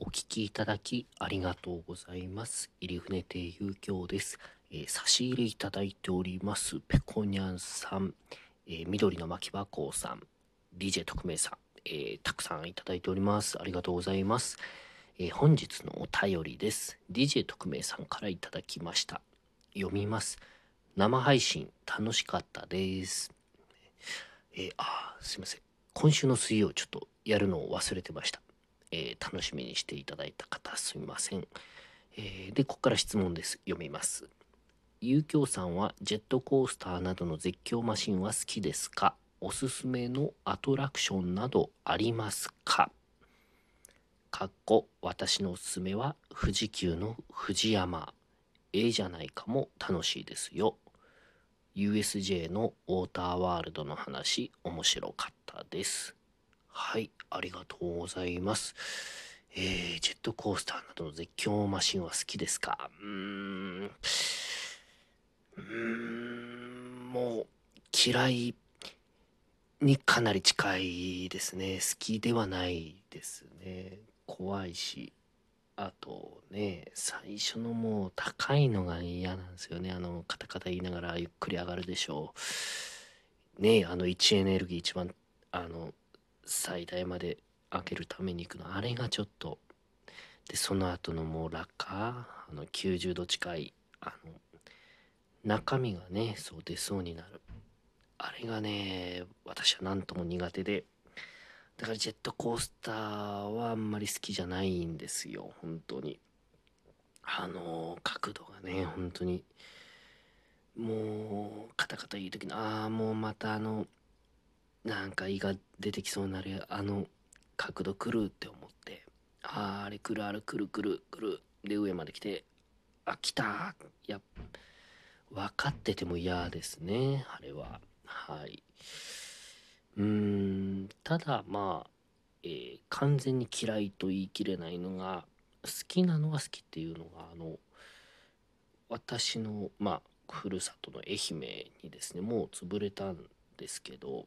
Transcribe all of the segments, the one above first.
お聞きいただきありがとうございます。入船亭遊興です、えー差し入れいただいております、ペコニャンさん、えー緑の巻箱さん、DJ 特命さん、えーたくさんいただいております。ありがとうございます。えー本日のお便りです。DJ 特命さんからいただきました。読みます。生配信楽しかったです。えーあすいません。今週の水曜ちょっとやるのを忘れてました。えー楽しみにしていただいた方すみません。えーで、ここから質問です。読みます。ゆうきょうさんはジェットコースターなどの絶叫マシンは好きですか？おすすめのアトラクションなどありますか？かっこ私のおすすめは富士急の富士山ええじゃないかも楽しいですよ USJ のウォーターワールドの話面白かったですはいありがとうございます。えー、ジェットコースターなどの絶叫マシンは好きですか？うーんうーんもう嫌いにかなり近いですね。好きではないですね。怖いしあとね最初のもう高いのが嫌なんですよね。あのカタカタ言いながらゆっくり上がるでしょう。ねあの位置エネルギー一番あの最大まで上げるために行くの。あれがちょっと。でその後のもう落下。あの90度近いあの中身がねそう出そうになる。あれがね私は何とも苦手で。だからジェットコースターはあんまり好きじゃないんですよ。本当に。あの角度がね本当にもうカタカタ言う時のああもうまたあのなんか胃が出てきそうになるあの角度来るって思ってあーあれ来るあれ来る来る来る。で上まで来てあ来たいや分かってても嫌ですねあれは。はい。うーんただまあ、えー完全に嫌いと言い切れないのが好きなのは好きっていうのがあの私のまあふるさとの愛媛にですねもう潰れたんですけど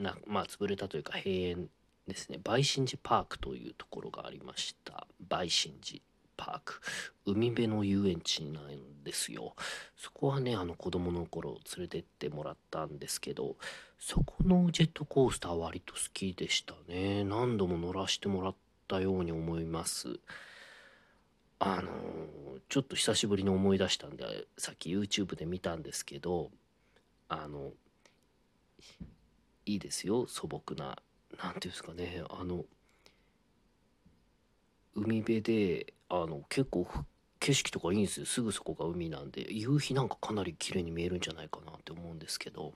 なまあ潰れたというか閉園ですね。梅神寺パークというところがありました。梅神寺パーク。海辺の遊園地なんですよ。そこはねあの子供の頃連れてってもらったんですけどそこのジェットコースター割と好きでしたね。何度も乗らせてもらったように思います。あのーちょっと久しぶりに思い出したんでさっき YouTube で見たんですけどあのいいですよ素朴な。なんていうんですかねあの海辺であの結構景色とかいいんですよ。すぐそこが海なんで。夕日なんかかなり綺麗に見えるんじゃないかなって思うんですけど。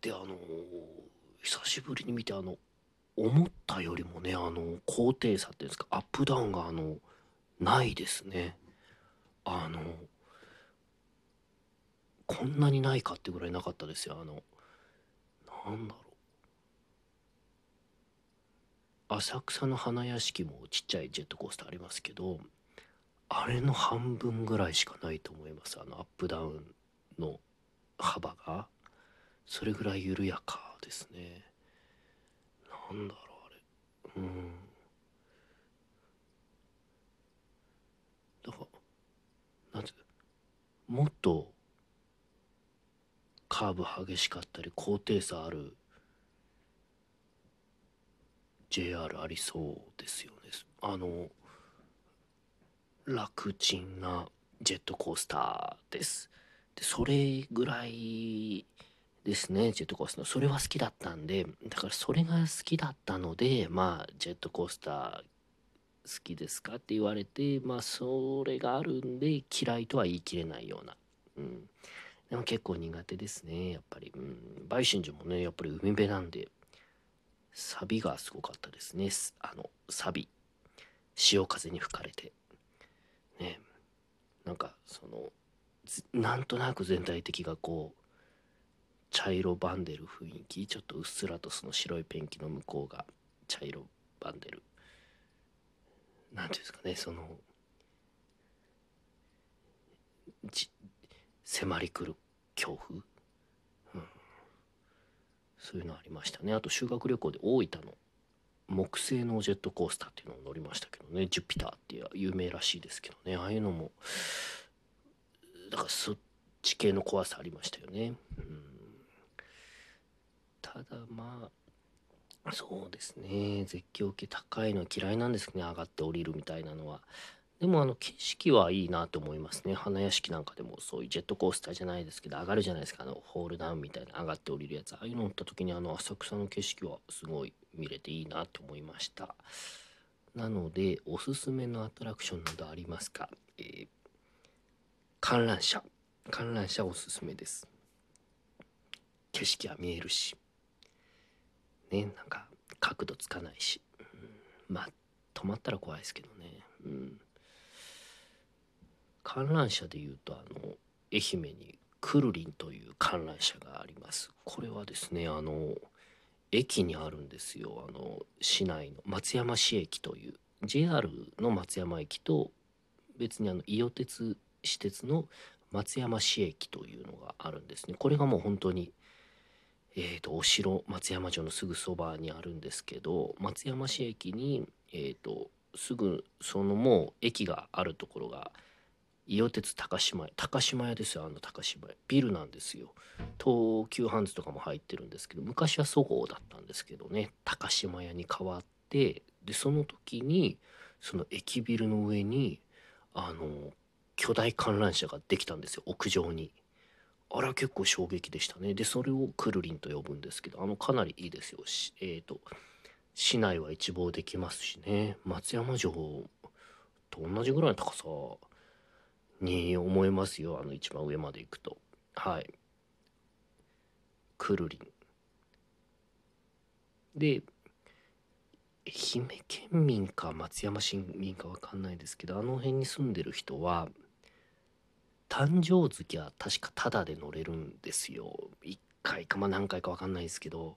であの久しぶりに見てあの思ったよりもねあの高低差っていうんですかアップダウンがあのないですね。あのこんなにないかってぐらいなかったですよ。あのなんだろう。浅草の花屋敷もちっちゃいジェットコースターありますけどあれの半分ぐらいしかないと思います。あのアップダウンの幅が。それぐらい緩やかですね。なんだろうあれ。うん。だからなんてもっとカーブ激しかったり高低差ある JR ありそうですよね。あの楽ちんなジェットコースターです。でそれぐらいですねジェットコースターそれは好きだったんでだからそれが好きだったのでまあジェットコースター好きですかって言われてまあそれがあるんで嫌いとは言い切れないような。うん。でも結構苦手ですねやっぱり。うん。梅神寺もねやっぱり海辺なんでサビがすごかったですね。あのサビ。潮風に吹かれて。ね。なんかそのなんとなく全体的がこう茶色ばんでる雰囲気ちょっとうっすらとその白いペンキの向こうが茶色ばんでるなんていうんですかねそのじ迫り来る恐怖、うん、そういうのありましたね。あと修学旅行で大分の木製のジェットコースターっていうのを乗りましたけどね。ジュピターっていう有名らしいですけどね。ああいうのもだからそっち系の怖さありましたよね。うん。ただまあそうですね。絶叫系高いのは嫌いなんですね。上がって降りるみたいなのは。でもあの景色はいいなと思いますね。花屋敷なんかでもそういうジェットコースターじゃないですけど上がるじゃないですか。あのホールダウンみたいな上がって降りるやつ。ああいうの乗った時にあの浅草の景色はすごい見れていいなと思いました。なのでおすすめのアトラクションなどありますか、えー、観覧車。観覧車おすすめです。景色は見えるし。ねなんか角度つかないし、うん、まあ止まったら怖いですけどね。うん。観覧車でいうとあの愛媛にくるりんという観覧車があります。これはですねあの駅にあるんですよ。あの市内の松山市駅という JR の松山駅と別にあの伊予鉄私鉄の松山市駅というのがあるんですね。これがもう本当にえーと、お城松山城のすぐそばにあるんですけど松山市駅に、えーと、すぐそのもう駅があるところが伊予鉄高島屋高島屋ですよあの高島屋ビルなんですよ東急ハンズとかも入ってるんですけど昔はそごうだったんですけどね高島屋に変わってでその時にその駅ビルの上にあの巨大観覧車ができたんですよ屋上に。あれは結構衝撃でしたね。で、それをくるりんと呼ぶんですけど、あの、かなりいいですよ。えっ、ー、と、市内は一望できますしね、松山城と同じぐらいの高さに思えますよ。あの、一番上まで行くと。はい。くるりん。で、愛媛県民か松山市民か分かんないですけどあの辺に住んでる人は誕生月は確かタダで乗れるんですよ1回かまあ何回か分かんないですけど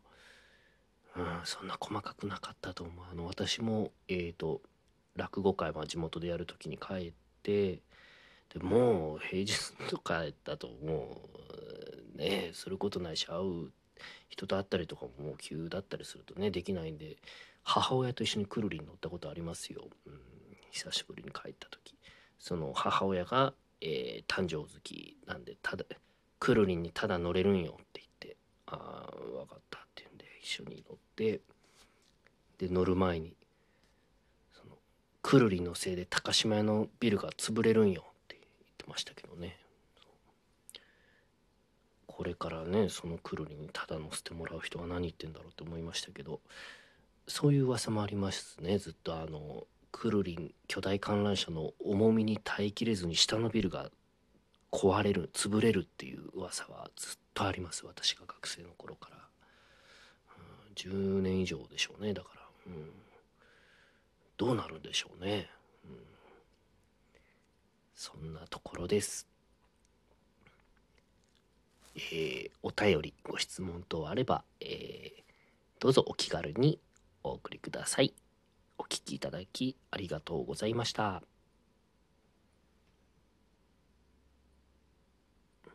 うんそんな細かくなかったと思うあの私もえっ、ー、と落語会は地元でやる時に帰ってでもう平日とかだともうねすることないし会う人と会ったりとかももう急だったりするとねできないんで母親と一緒にくるりに乗ったことありますよ、うん、久しぶりに帰った時。その母親がえー、誕生月なんでただくるりんにただ乗れるんよって言って「ああ分かった」って言うんで一緒に乗ってで乗る前にそのくるりんのせいで高島屋のビルが潰れるんよ。ってましたけどね。これからねそのくるりんにただ乗せてもらう人は何言ってんだろうって思いましたけどそういう噂もありますね。ずっとあのくるりん巨大観覧車の重みに耐えきれずに下のビルが壊れる潰れるっていう噂はずっとあります。私が学生の頃から、うん、10年以上でしょうね。だから、うん、どうなるんでしょうね、そんなところですえー、お便りご質問等あれば、えー、どうぞお気軽にお送りください。お聴きいただきありがとうございました。